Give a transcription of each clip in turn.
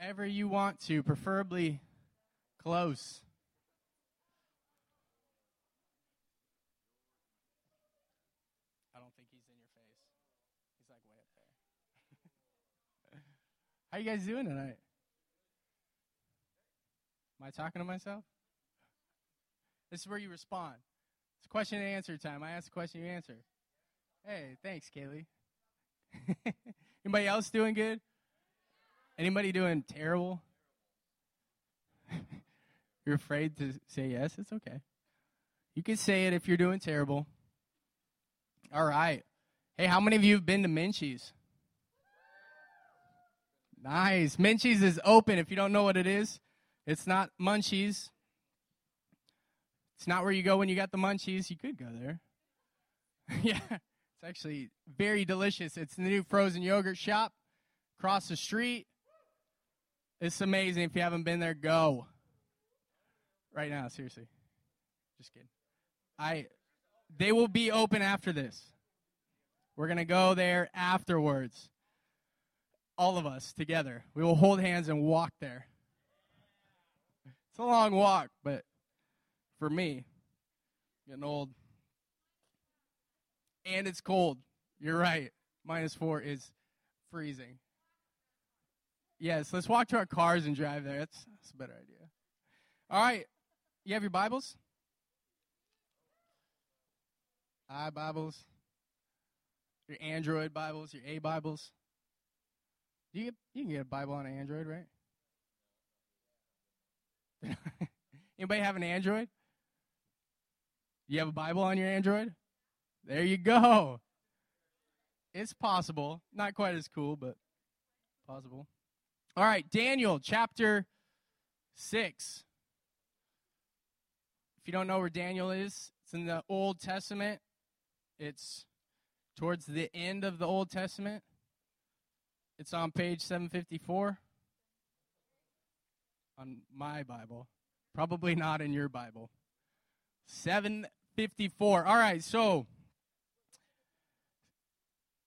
wherever you want to, preferably close. I don't think he's in your face. He's like way up there. How you guys doing tonight? Am I talking to myself? This is where you respond. It's question and answer time. I ask a question, you answer. Hey, thanks, Kaylee. Anybody else doing good? Anybody doing terrible? you're afraid to say yes? It's okay. You can say it if you're doing terrible. All right. Hey, how many of you have been to Minchie's? Nice. Minchie's is open. If you don't know what it is, it's not Munchies. It's not where you go when you got the munchies. You could go there. yeah, it's actually very delicious. It's the new frozen yogurt shop across the street. It's amazing. If you haven't been there, go. Right now, seriously. Just kidding. I they will be open after this. We're going to go there afterwards. All of us together. We will hold hands and walk there. It's a long walk, but for me, getting old. And it's cold. You're right. Minus four is freezing. Yes, let's walk to our cars and drive there. That's, that's a better idea. All right. You have your Bibles? I Bibles. Your Android Bibles, your A Bibles. You you can get a Bible on Android, right? Anybody have an Android? You have a Bible on your Android? There you go. It's possible. Not quite as cool, but possible. All right, Daniel chapter 6. If you don't know where Daniel is, it's in the Old Testament. It's towards the end of the Old Testament. It's on page 754 on my Bible. Probably not in your Bible. 754. All right, so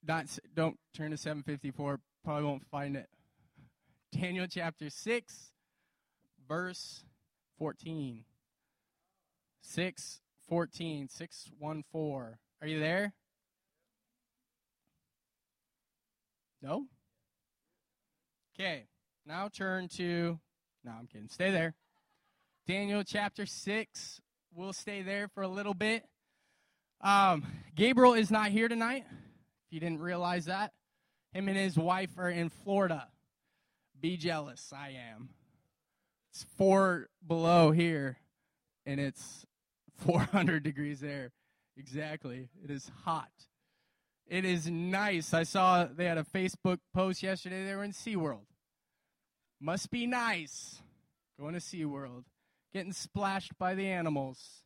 not don't turn to 754. Probably won't find it. Daniel chapter 6 verse 14. 6 14 614. Are you there? No? Okay. Now turn to No, I'm kidding. Stay there. Daniel chapter 6. We'll stay there for a little bit. Um, Gabriel is not here tonight. If you didn't realize that, him and his wife are in Florida. Be jealous. I am. It's four below here, and it's 400 degrees there. Exactly. It is hot. It is nice. I saw they had a Facebook post yesterday. They were in SeaWorld. Must be nice. Going to SeaWorld. Getting splashed by the animals.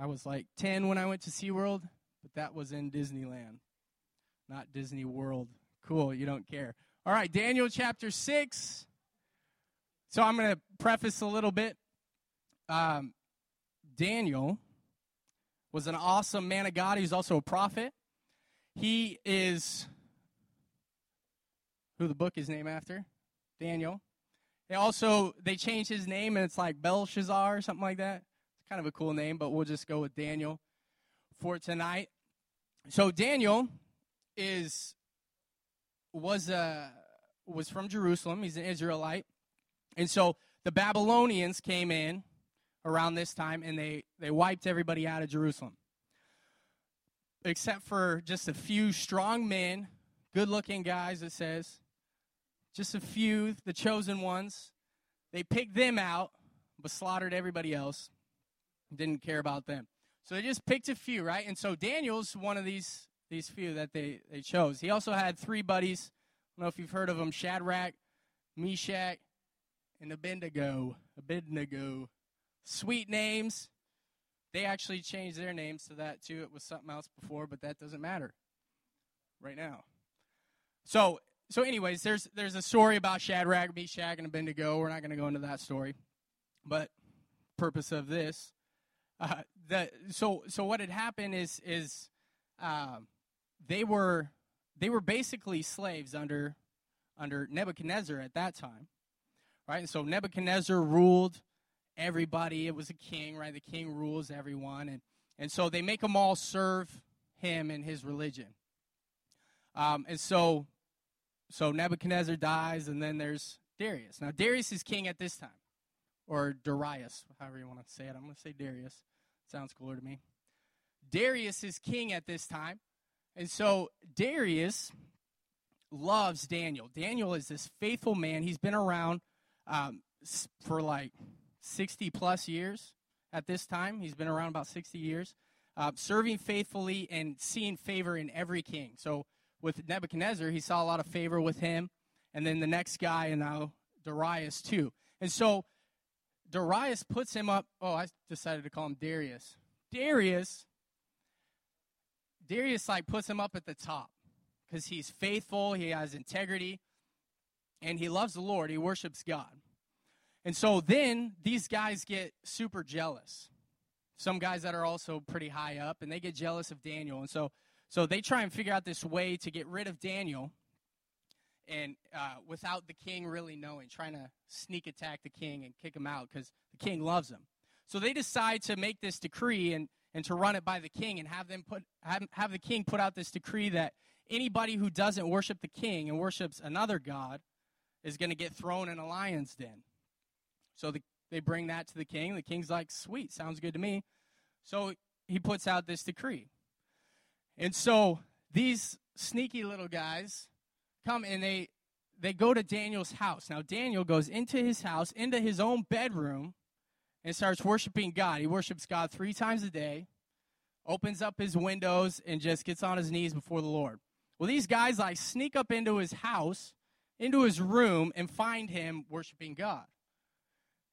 I was like 10 when I went to SeaWorld, but that was in Disneyland, not Disney World. Cool, you don't care. All right, Daniel chapter 6. So I'm going to preface a little bit. Um, Daniel was an awesome man of God. He's also a prophet. He is who the book is named after, Daniel. They also they changed his name and it's like Belshazzar or something like that. It's kind of a cool name, but we'll just go with Daniel for tonight. So Daniel is was uh was from Jerusalem. He's an Israelite. And so the Babylonians came in around this time and they, they wiped everybody out of Jerusalem. Except for just a few strong men, good looking guys, it says. Just a few, the chosen ones. They picked them out, but slaughtered everybody else. Didn't care about them. So they just picked a few, right? And so Daniel's one of these these few that they, they chose. He also had three buddies. Don't know if you've heard of them Shadrach, Meshach, and Abednego. Abednego. Sweet names. They actually changed their names to that too. It was something else before, but that doesn't matter right now. So, so anyways, there's there's a story about Shadrach, Meshach, and Abednego. We're not going to go into that story, but purpose of this, uh, the so so what had happened is is um, they were they were basically slaves under under Nebuchadnezzar at that time. Right? And so Nebuchadnezzar ruled everybody. It was a king, right? The king rules everyone. And, and so they make them all serve him and his religion. Um, and so, so Nebuchadnezzar dies, and then there's Darius. Now, Darius is king at this time, or Darius, however you want to say it. I'm going to say Darius. Sounds cooler to me. Darius is king at this time. And so Darius loves Daniel. Daniel is this faithful man. He's been around um, for like 60 plus years at this time. He's been around about 60 years, uh, serving faithfully and seeing favor in every king. So with Nebuchadnezzar, he saw a lot of favor with him. And then the next guy, and now Darius too. And so Darius puts him up. Oh, I decided to call him Darius. Darius, Darius like puts him up at the top because he's faithful, he has integrity, and he loves the Lord. He worships God. And so then these guys get super jealous. Some guys that are also pretty high up, and they get jealous of Daniel. And so, so they try and figure out this way to get rid of Daniel and uh, without the king really knowing, trying to sneak attack the king and kick him out because the king loves him. So they decide to make this decree and, and to run it by the king and have them put have, have the king put out this decree that anybody who doesn't worship the king and worships another god is going to get thrown in a lion's den. So the, they bring that to the king. The king's like, sweet, sounds good to me. So he puts out this decree. And so these sneaky little guys come and they they go to Daniel's house. Now Daniel goes into his house, into his own bedroom, and starts worshiping God. He worships God three times a day, opens up his windows, and just gets on his knees before the Lord. Well, these guys like sneak up into his house, into his room, and find him worshiping God.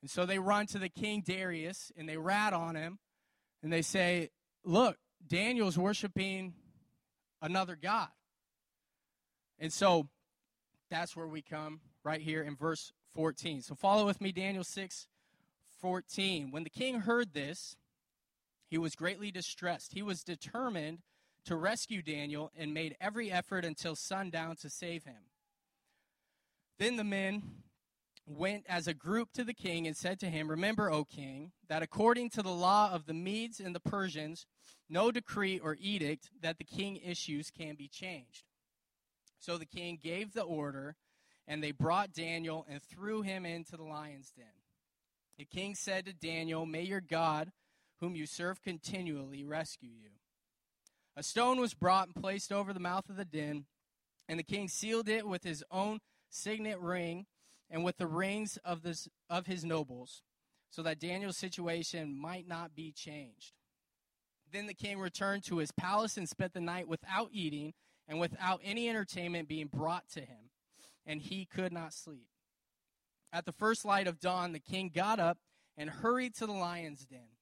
And so they run to the king Darius and they rat on him and they say, Look, Daniel's worshiping another God. And so that's where we come right here in verse 14. So follow with me, Daniel 6 14. When the king heard this, he was greatly distressed. He was determined to rescue Daniel and made every effort until sundown to save him. Then the men went as a group to the king and said to him, Remember, O king, that according to the law of the Medes and the Persians, no decree or edict that the king issues can be changed. So the king gave the order, and they brought Daniel and threw him into the lion's den. The king said to Daniel, May your God, whom you serve continually, rescue you. A stone was brought and placed over the mouth of the den, and the king sealed it with his own signet ring and with the rings of, this, of his nobles, so that Daniel's situation might not be changed. Then the king returned to his palace and spent the night without eating and without any entertainment being brought to him, and he could not sleep. At the first light of dawn, the king got up and hurried to the lion's den.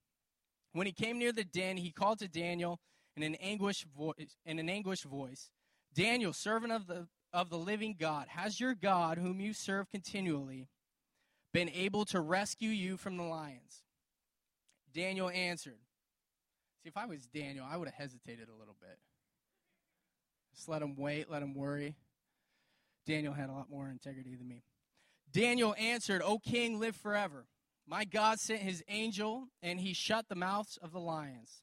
When he came near the den, he called to Daniel in an anguished voice, in an anguished voice, Daniel, servant of the of the living God, has your God, whom you serve continually, been able to rescue you from the lions? Daniel answered. See, if I was Daniel, I would have hesitated a little bit. Just let him wait, let him worry. Daniel had a lot more integrity than me. Daniel answered, O king, live forever. My God sent his angel, and he shut the mouths of the lions.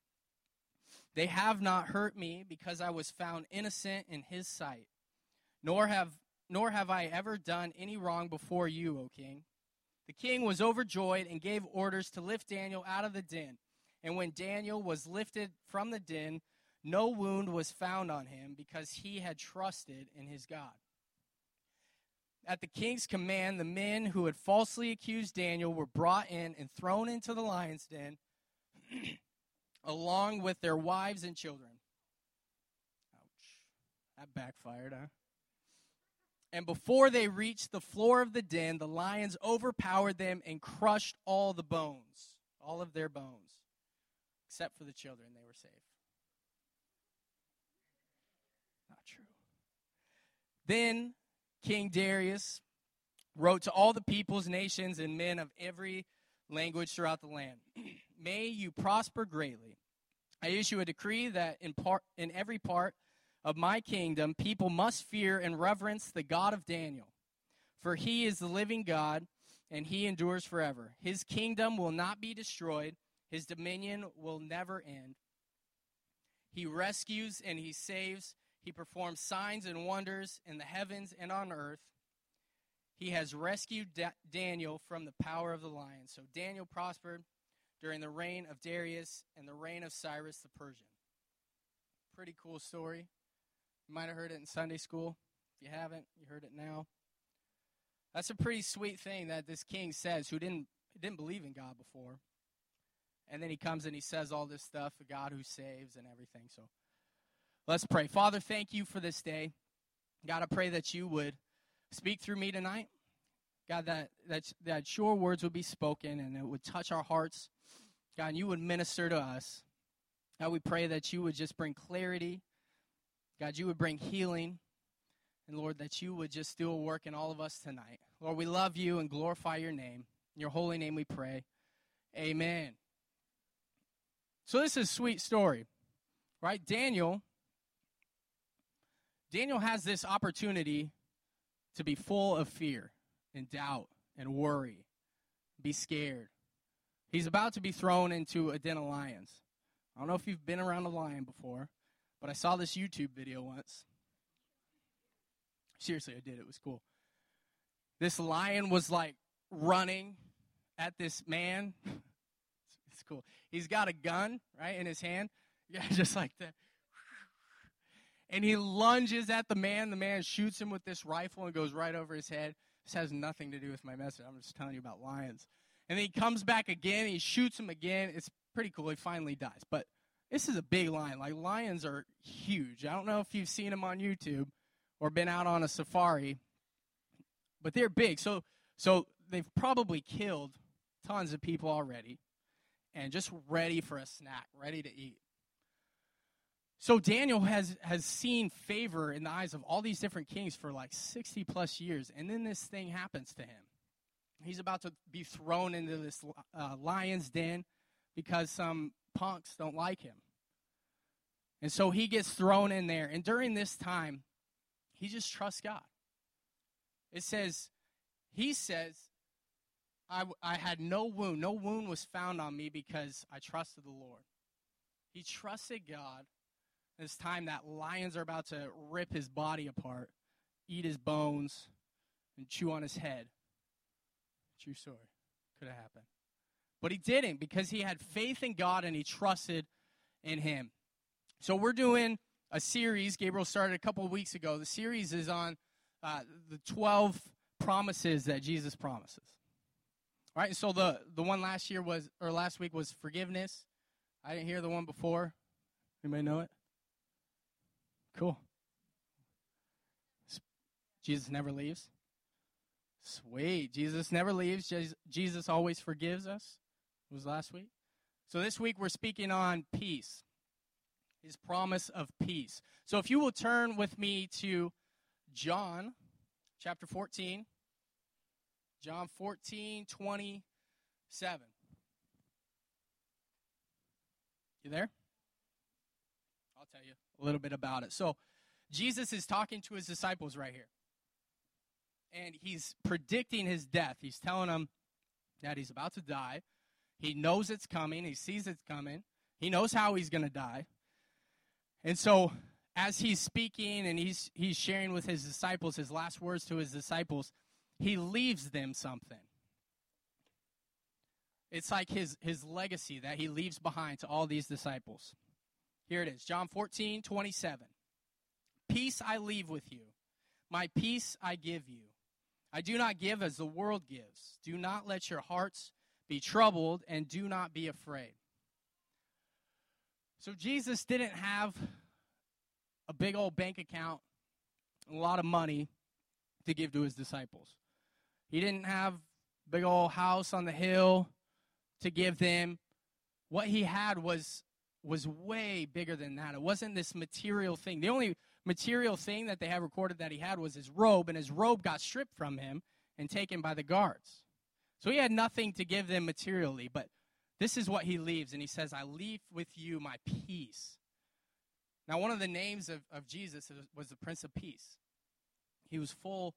They have not hurt me because I was found innocent in his sight nor have nor have I ever done any wrong before you, O king. The king was overjoyed and gave orders to lift Daniel out of the den. And when Daniel was lifted from the den, no wound was found on him because he had trusted in his God. At the king's command, the men who had falsely accused Daniel were brought in and thrown into the lion's den along with their wives and children. Ouch. That backfired, huh? And before they reached the floor of the den, the lions overpowered them and crushed all the bones, all of their bones, except for the children. They were safe. Not true. Then King Darius wrote to all the peoples, nations, and men of every language throughout the land May you prosper greatly. I issue a decree that in, part, in every part of my kingdom, people must fear and reverence the God of Daniel. For he is the living God, and he endures forever. His kingdom will not be destroyed, his dominion will never end. He rescues and he saves. He performs signs and wonders in the heavens and on earth. He has rescued da- Daniel from the power of the lion. So Daniel prospered during the reign of Darius and the reign of Cyrus the Persian. Pretty cool story. You might have heard it in Sunday school. If you haven't, you heard it now. That's a pretty sweet thing that this king says who didn't didn't believe in God before. And then he comes and he says all this stuff, the God who saves and everything. So let's pray. Father, thank you for this day. God, I pray that you would speak through me tonight. God, that, that, that your words would be spoken and it would touch our hearts. God, you would minister to us. God, we pray that you would just bring clarity. God, you would bring healing. And Lord, that you would just do a work in all of us tonight. Lord, we love you and glorify your name. In your holy name we pray. Amen. So this is a sweet story, right? Daniel, Daniel has this opportunity to be full of fear and doubt and worry, be scared. He's about to be thrown into a den of lions. I don't know if you've been around a lion before, but I saw this YouTube video once. Seriously, I did. It was cool. This lion was like running at this man. It's cool. He's got a gun, right, in his hand. Yeah, just like that. And he lunges at the man. The man shoots him with this rifle and goes right over his head. This has nothing to do with my message. I'm just telling you about lions. And then he comes back again. He shoots him again. It's pretty cool. He finally dies. But this is a big lion. Like, lions are huge. I don't know if you've seen them on YouTube or been out on a safari, but they're big. So, so they've probably killed tons of people already and just ready for a snack, ready to eat. So Daniel has has seen favor in the eyes of all these different kings for like 60 plus years and then this thing happens to him. He's about to be thrown into this uh, lion's den because some punks don't like him. And so he gets thrown in there and during this time he just trusts God. It says he says I, I had no wound. No wound was found on me because I trusted the Lord. He trusted God. This time that lions are about to rip his body apart, eat his bones, and chew on his head. True story. Could have happened. But he didn't because he had faith in God and he trusted in him. So we're doing a series. Gabriel started a couple weeks ago. The series is on uh, the 12 promises that Jesus promises. All right, so the the one last year was or last week was forgiveness. I didn't hear the one before. Anybody know it? Cool. Jesus never leaves. Sweet. Jesus never leaves. Jesus always forgives us. It was last week. So this week we're speaking on peace. His promise of peace. So if you will turn with me to John chapter 14. John 14, 27. You there? Tell you a little bit about it. So, Jesus is talking to his disciples right here. And he's predicting his death. He's telling them that he's about to die. He knows it's coming. He sees it's coming. He knows how he's going to die. And so, as he's speaking and he's, he's sharing with his disciples his last words to his disciples, he leaves them something. It's like his, his legacy that he leaves behind to all these disciples. Here it is John 14, 27. Peace I leave with you, my peace I give you. I do not give as the world gives. Do not let your hearts be troubled, and do not be afraid. So, Jesus didn't have a big old bank account, a lot of money to give to his disciples. He didn't have big old house on the hill to give them. What he had was was way bigger than that. It wasn't this material thing. The only material thing that they have recorded that he had was his robe, and his robe got stripped from him and taken by the guards. So he had nothing to give them materially, but this is what he leaves, and he says, I leave with you my peace. Now, one of the names of, of Jesus was the Prince of Peace. He was full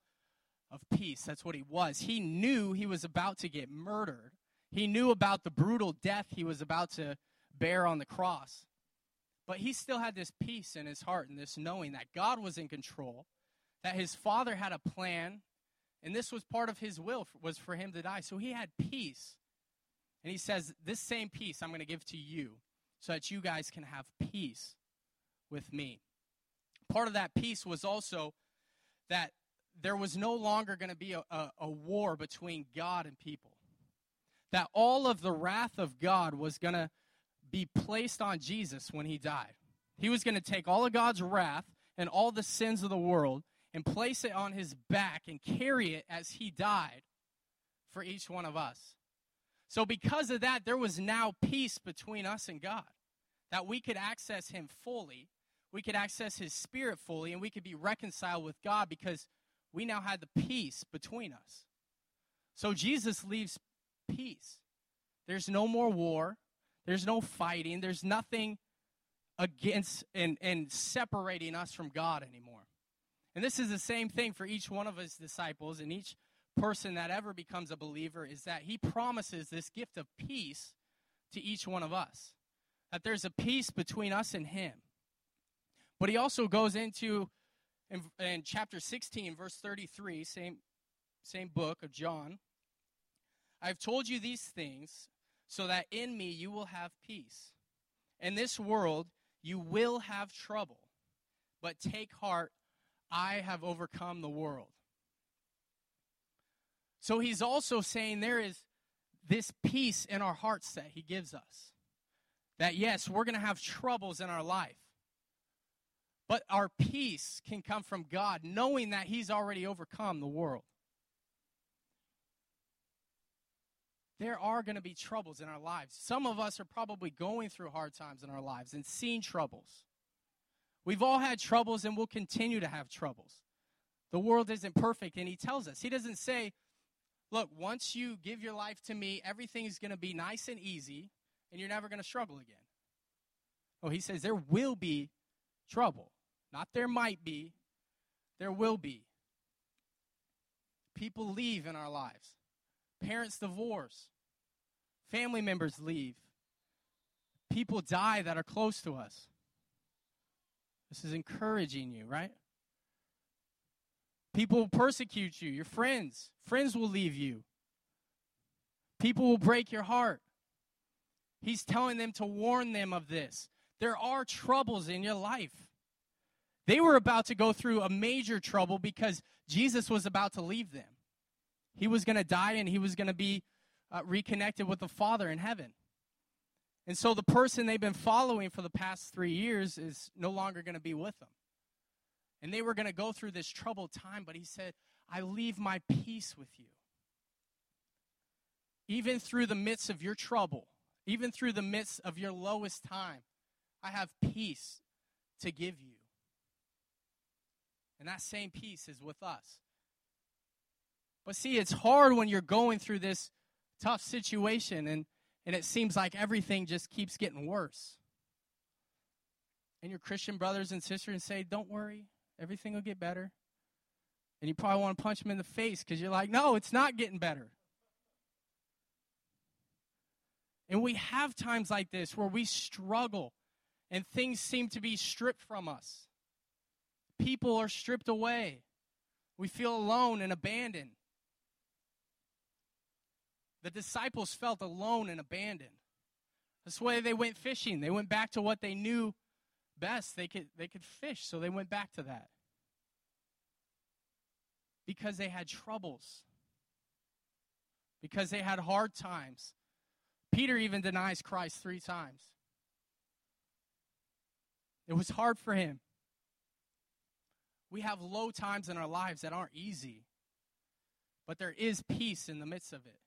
of peace. That's what he was. He knew he was about to get murdered, he knew about the brutal death he was about to bear on the cross. But he still had this peace in his heart and this knowing that God was in control, that his father had a plan, and this was part of his will was for him to die. So he had peace. And he says, "This same peace I'm going to give to you so that you guys can have peace with me." Part of that peace was also that there was no longer going to be a, a, a, war between God and people. That all of the wrath of God was going to be placed on Jesus when he died. He was going to take all of God's wrath and all the sins of the world and place it on his back and carry it as he died for each one of us. So, because of that, there was now peace between us and God, that we could access him fully, we could access his spirit fully, and we could be reconciled with God because we now had the peace between us. So, Jesus leaves peace. There's no more war, there's no fighting, there's nothing against and, and separating us from God anymore. And this is the same thing for each one of his disciples and each person that ever becomes a believer is that he promises this gift of peace to each one of us. That there's a peace between us and him. But he also goes into in, in chapter 16 verse 33, same same book of John. I've told you these things so that in me you will have peace. In this world you will have trouble, but take heart, I have overcome the world. So he's also saying there is this peace in our hearts that he gives us. That yes, we're going to have troubles in our life. But our peace can come from God, knowing that he's already overcome the world. There are going to be troubles in our lives. Some of us are probably going through hard times in our lives and seeing troubles. We've all had troubles and we'll continue to have troubles. The world isn't perfect, and he tells us. He doesn't say, Look, once you give your life to me, everything's going to be nice and easy, and you're never going to struggle again. Oh, he says there will be trouble. Not there might be, there will be. People leave in our lives, parents divorce, family members leave, people die that are close to us. This is encouraging you, right? People will persecute you, your friends. Friends will leave you. People will break your heart. He's telling them to warn them of this. There are troubles in your life. They were about to go through a major trouble because Jesus was about to leave them. He was going to die and he was going to be uh, reconnected with the Father in heaven. And so the person they've been following for the past three years is no longer going to be with them. And they were going to go through this troubled time, but he said, I leave my peace with you. Even through the midst of your trouble, even through the midst of your lowest time, I have peace to give you. And that same peace is with us. But see, it's hard when you're going through this tough situation and, and it seems like everything just keeps getting worse. And your Christian brothers and sisters and say, Don't worry, everything will get better. And you probably want to punch them in the face because you're like, No, it's not getting better. And we have times like this where we struggle and things seem to be stripped from us people are stripped away. We feel alone and abandoned. The disciples felt alone and abandoned. That's why they went fishing. They went back to what they knew best. They could, they could fish, so they went back to that. Because they had troubles, because they had hard times. Peter even denies Christ three times. It was hard for him. We have low times in our lives that aren't easy, but there is peace in the midst of it.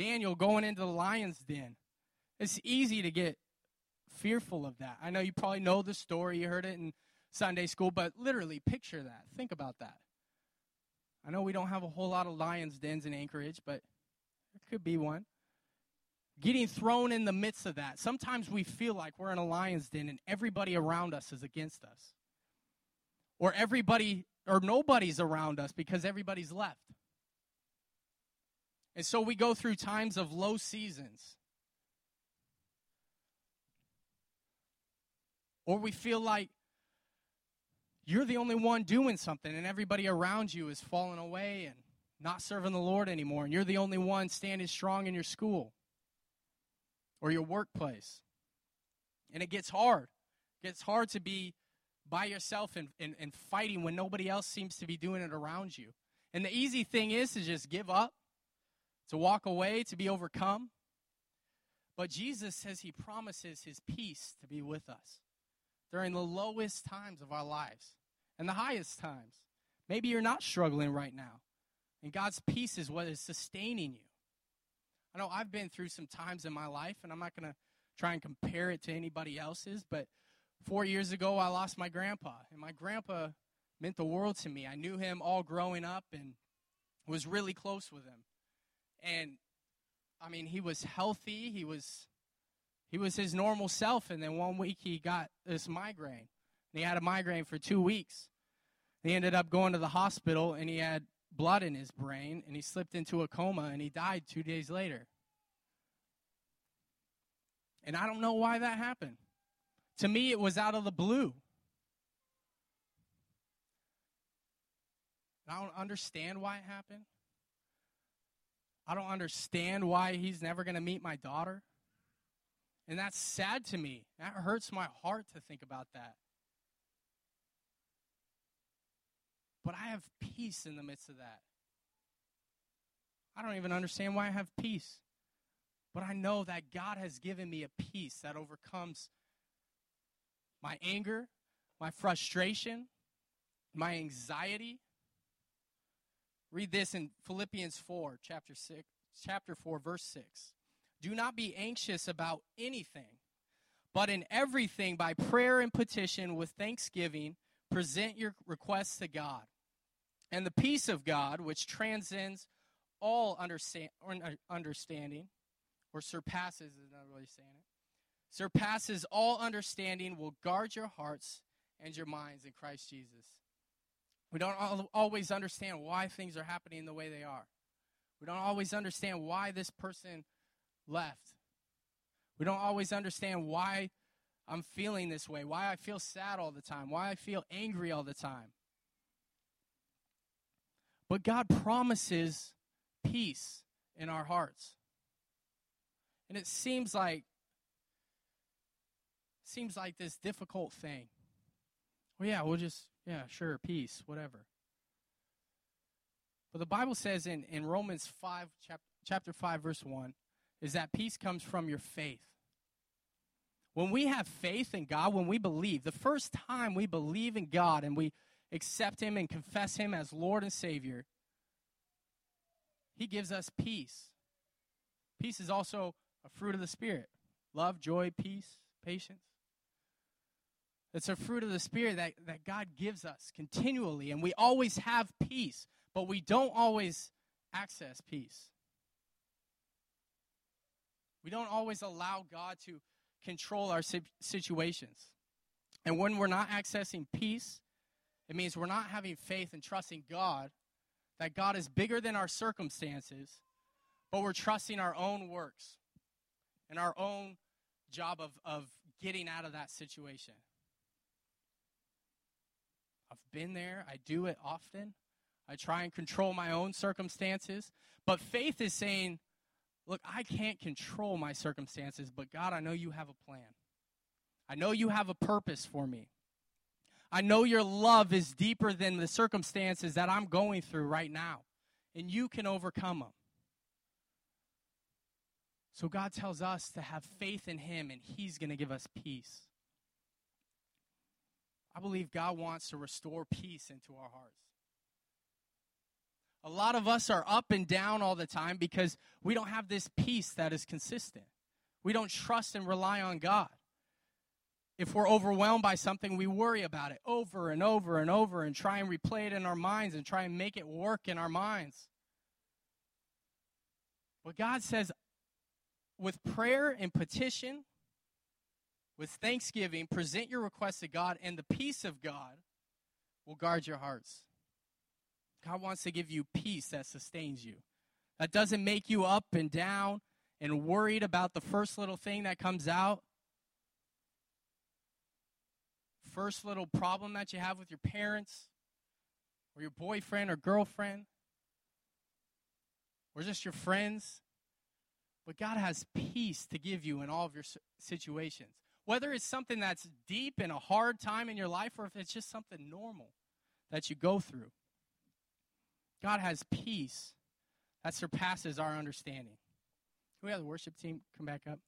Daniel going into the lion's den. It's easy to get fearful of that. I know you probably know the story, you heard it in Sunday school, but literally picture that. Think about that. I know we don't have a whole lot of lion's dens in Anchorage, but there could be one. getting thrown in the midst of that. Sometimes we feel like we're in a lion's den and everybody around us is against us. Or everybody or nobody's around us because everybody's left. And so we go through times of low seasons. Or we feel like you're the only one doing something and everybody around you is falling away and not serving the Lord anymore, and you're the only one standing strong in your school or your workplace. And it gets hard. It gets hard to be by yourself and, and, and fighting when nobody else seems to be doing it around you. And the easy thing is to just give up, to walk away, to be overcome. But Jesus says he promises his peace to be with us during the lowest times of our lives and the highest times. Maybe you're not struggling right now. And God's peace is what is sustaining you. I know I've been through some times in my life, and I'm not going to try and compare it to anybody else's, but four years ago, I lost my grandpa. And my grandpa meant the world to me. I knew him all growing up and was really close with him. And I mean, he was healthy. He was he was his normal self and then one week he got this migraine. And he had a migraine for 2 weeks. He ended up going to the hospital and he had blood in his brain and he slipped into a coma and he died two days later. And I don't know why that happened. To me, it was out of the blue. I don't understand why it happened. I don't understand why he's never going to meet my daughter. And that's sad to me. That hurts my heart to think about that. But I have peace in the midst of that. I don't even understand why I have peace. But I know that God has given me a peace that overcomes my anger, my frustration, my anxiety. Read this in Philippians 4, chapter 6, chapter 4, verse 6. Do not be anxious about anything, but in everything by prayer and petition with thanksgiving present your requests to God. And the peace of God, which transcends all understand, uh, understanding, or surpasses, is not really saying it, surpasses all understanding, will guard your hearts and your minds in Christ Jesus. We don't always understand why things are happening the way they are. We don't always understand why this person left. We don't always understand why I'm feeling this way, why I feel sad all the time, why I feel angry all the time. But God promises peace in our hearts. And it seems like seems like this difficult thing. Well, yeah, we'll just yeah, sure, peace, whatever. But the Bible says in, in Romans 5, chap- chapter 5, verse 1, is that peace comes from your faith. When we have faith in God, when we believe, the first time we believe in God and we accept Him and confess Him as Lord and Savior, He gives us peace. Peace is also a fruit of the Spirit love, joy, peace, patience. It's a fruit of the Spirit that, that God gives us continually, and we always have peace, but we don't always access peace. We don't always allow God to control our situations. And when we're not accessing peace, it means we're not having faith and trusting God that God is bigger than our circumstances, but we're trusting our own works and our own job of, of getting out of that situation. I've been there, I do it often. I try and control my own circumstances. But faith is saying, look, I can't control my circumstances, but God, I know you have a plan. I know you have a purpose for me. I know your love is deeper than the circumstances that I'm going through right now, and you can overcome them. So God tells us to have faith in Him, and He's going to give us peace. I believe God wants to restore peace into our hearts. A lot of us are up and down all the time because we don't have this peace that is consistent. We don't trust and rely on God. If we're overwhelmed by something, we worry about it over and over and over and try and replay it in our minds and try and make it work in our minds. But God says, with prayer and petition, with thanksgiving, present your requests to God, and the peace of God will guard your hearts. God wants to give you peace that sustains you, that doesn't make you up and down and worried about the first little thing that comes out, first little problem that you have with your parents, or your boyfriend or girlfriend, or just your friends. But God has peace to give you in all of your situations. Whether it's something that's deep and a hard time in your life, or if it's just something normal that you go through, God has peace that surpasses our understanding. Can we have the worship team come back up?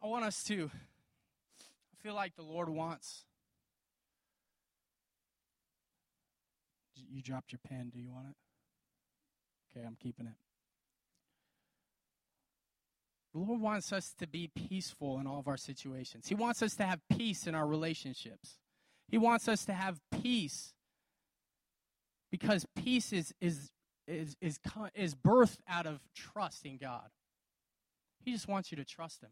I want us to, I feel like the Lord wants. You dropped your pen. Do you want it? Okay, I'm keeping it. The Lord wants us to be peaceful in all of our situations. He wants us to have peace in our relationships. He wants us to have peace because peace is, is, is, is, is birthed out of trust in God. He just wants you to trust Him.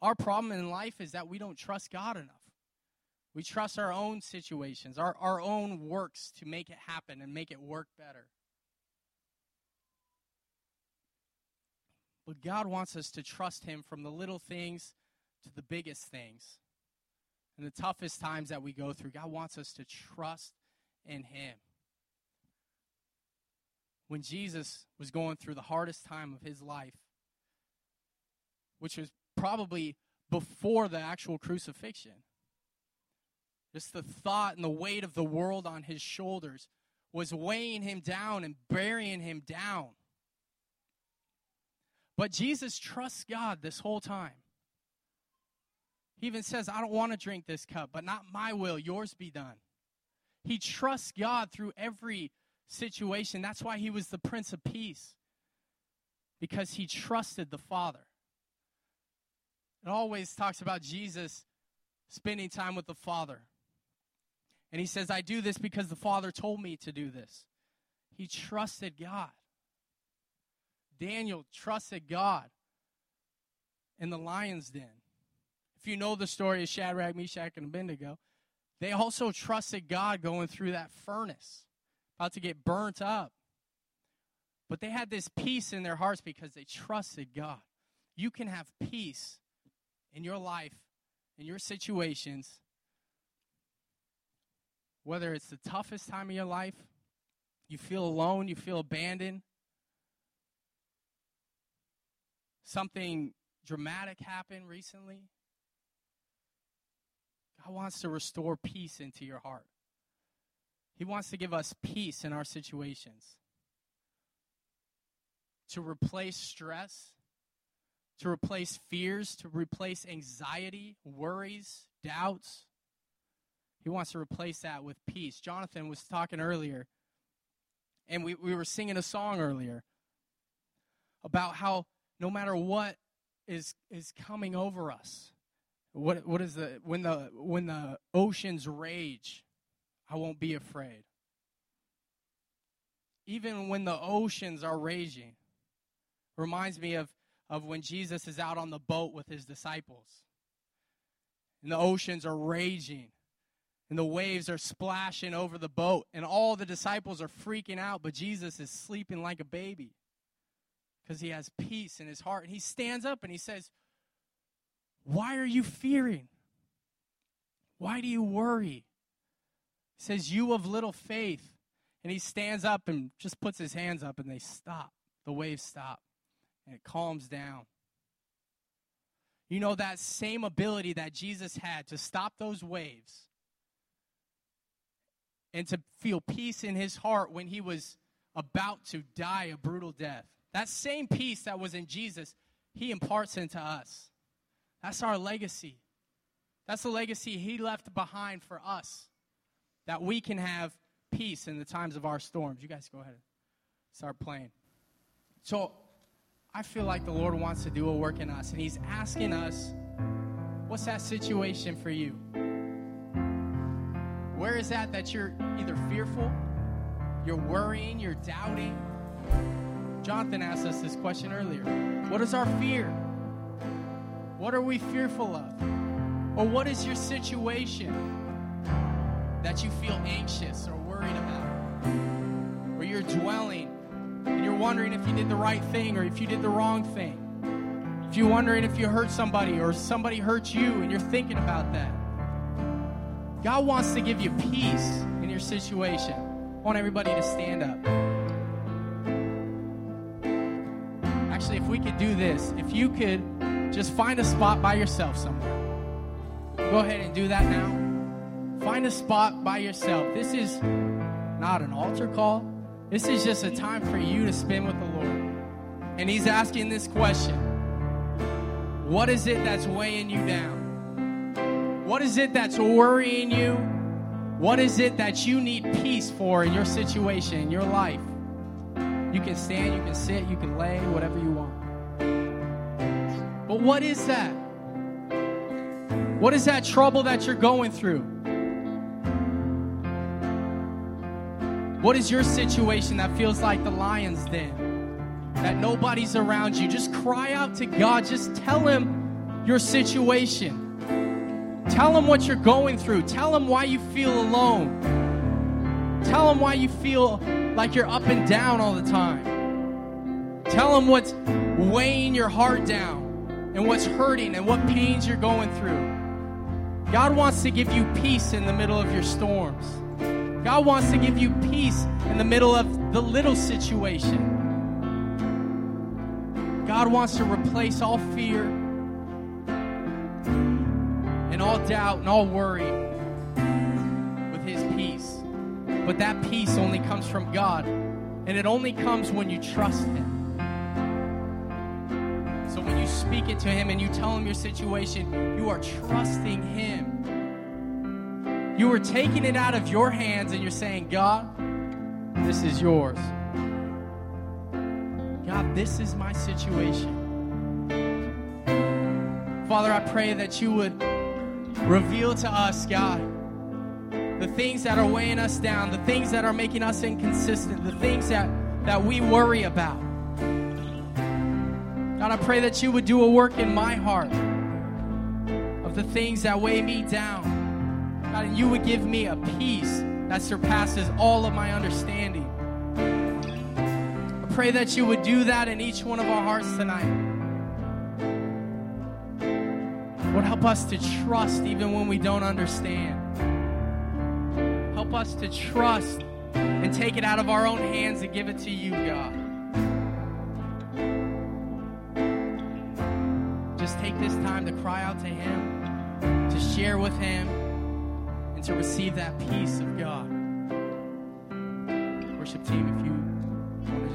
Our problem in life is that we don't trust God enough. We trust our own situations, our, our own works to make it happen and make it work better. But God wants us to trust Him from the little things to the biggest things. And the toughest times that we go through, God wants us to trust in Him. When Jesus was going through the hardest time of his life, which was probably before the actual crucifixion, just the thought and the weight of the world on his shoulders was weighing him down and burying him down. But Jesus trusts God this whole time. He even says, I don't want to drink this cup, but not my will, yours be done. He trusts God through every situation. That's why he was the Prince of Peace, because he trusted the Father. It always talks about Jesus spending time with the Father. And he says, I do this because the Father told me to do this. He trusted God. Daniel trusted God in the lion's den. If you know the story of Shadrach, Meshach, and Abednego, they also trusted God going through that furnace, about to get burnt up. But they had this peace in their hearts because they trusted God. You can have peace in your life, in your situations, whether it's the toughest time of your life, you feel alone, you feel abandoned, something dramatic happened recently. God wants to restore peace into your heart. He wants to give us peace in our situations. To replace stress, to replace fears, to replace anxiety, worries, doubts. He wants to replace that with peace. Jonathan was talking earlier, and we, we were singing a song earlier about how no matter what is, is coming over us, what, what is the when the when the oceans rage, I won't be afraid. Even when the oceans are raging, reminds me of, of when Jesus is out on the boat with his disciples. And the oceans are raging. And the waves are splashing over the boat. And all the disciples are freaking out, but Jesus is sleeping like a baby because he has peace in his heart. And he stands up and he says, Why are you fearing? Why do you worry? He says, You of little faith. And he stands up and just puts his hands up and they stop. The waves stop and it calms down. You know, that same ability that Jesus had to stop those waves and to feel peace in his heart when he was about to die a brutal death. That same peace that was in Jesus, he imparts into us. That's our legacy. That's the legacy he left behind for us that we can have peace in the times of our storms. You guys go ahead and start playing. So, I feel like the Lord wants to do a work in us, and He's asking us, What's that situation for you? Where is that that you're either fearful, you're worrying, you're doubting? Jonathan asked us this question earlier. What is our fear? What are we fearful of? Or what is your situation that you feel anxious or worried about? Or you're dwelling and you're wondering if you did the right thing or if you did the wrong thing. If you're wondering if you hurt somebody or somebody hurt you and you're thinking about that. God wants to give you peace in your situation. I want everybody to stand up. If we could do this, if you could just find a spot by yourself somewhere. Go ahead and do that now. Find a spot by yourself. This is not an altar call. This is just a time for you to spend with the Lord. And He's asking this question What is it that's weighing you down? What is it that's worrying you? What is it that you need peace for in your situation, in your life? You can stand, you can sit, you can lay, whatever you want. But what is that? What is that trouble that you're going through? What is your situation that feels like the lion's den? That nobody's around you? Just cry out to God. Just tell Him your situation. Tell Him what you're going through. Tell Him why you feel alone. Tell Him why you feel like you're up and down all the time. Tell Him what's weighing your heart down and what's hurting and what pains you're going through. God wants to give you peace in the middle of your storms. God wants to give you peace in the middle of the little situation. God wants to replace all fear and all doubt and all worry with His peace. But that peace only comes from God, and it only comes when you trust Him. So when you speak it to Him and you tell Him your situation, you are trusting Him. You are taking it out of your hands and you're saying, God, this is yours. God, this is my situation. Father, I pray that you would reveal to us, God, the things that are weighing us down, the things that are making us inconsistent, the things that, that we worry about. God, I pray that you would do a work in my heart of the things that weigh me down. God, and you would give me a peace that surpasses all of my understanding. I pray that you would do that in each one of our hearts tonight. Lord, help us to trust even when we don't understand. Help us to trust and take it out of our own hands and give it to you, God. Just take this time to cry out to Him, to share with Him, and to receive that peace of God. Worship team, if you